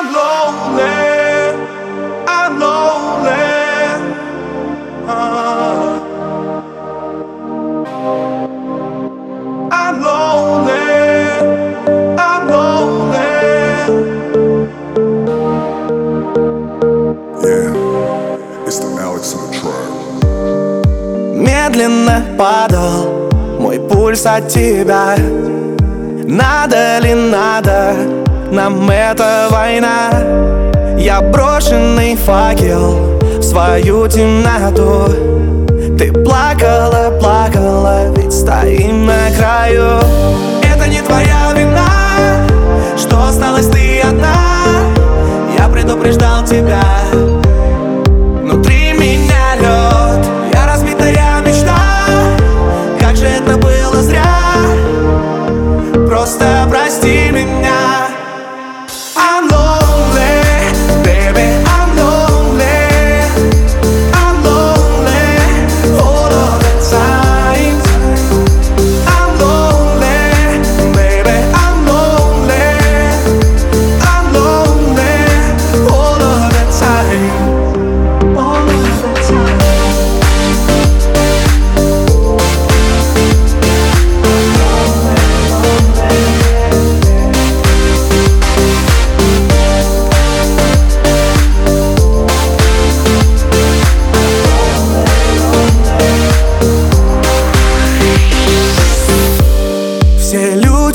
I'm lonely, I'm lonely. Uh, I'm lonely, I'm lonely. Yeah, it's the Alex on the track. Медленно падал мой пульс от тебя Надо ли надо, нам эта война. Я брошенный факел в свою темноту. Ты плакала, плакала, ведь стоим на краю. Это не твоя вина, что осталась ты одна. Я предупреждал тебя. Внутри меня лед Я разбитая мечта. Как же это было зря. Просто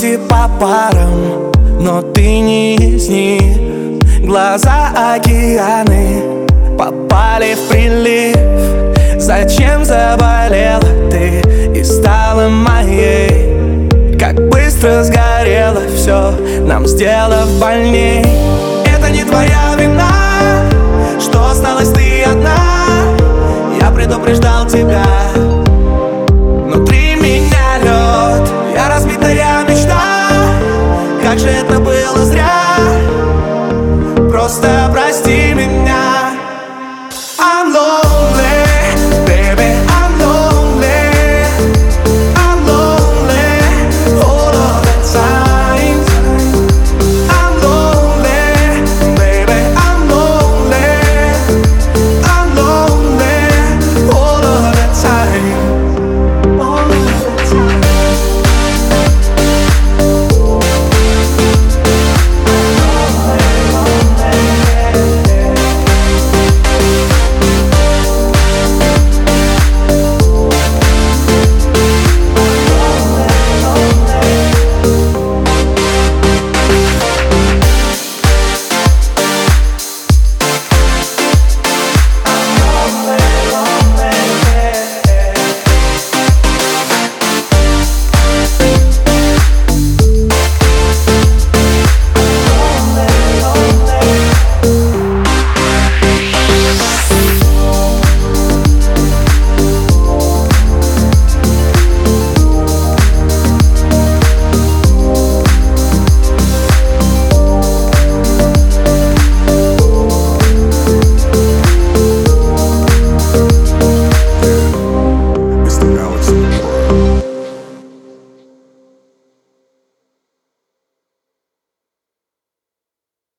Люди по парам, но ты не из них. Глаза океаны попали в прилив. Зачем заболела ты и стала моей? Как быстро сгорело все, нам сделав больней. Это не твоя вина, что осталась ты одна. Я предупреждал тебя было зря. Просто прости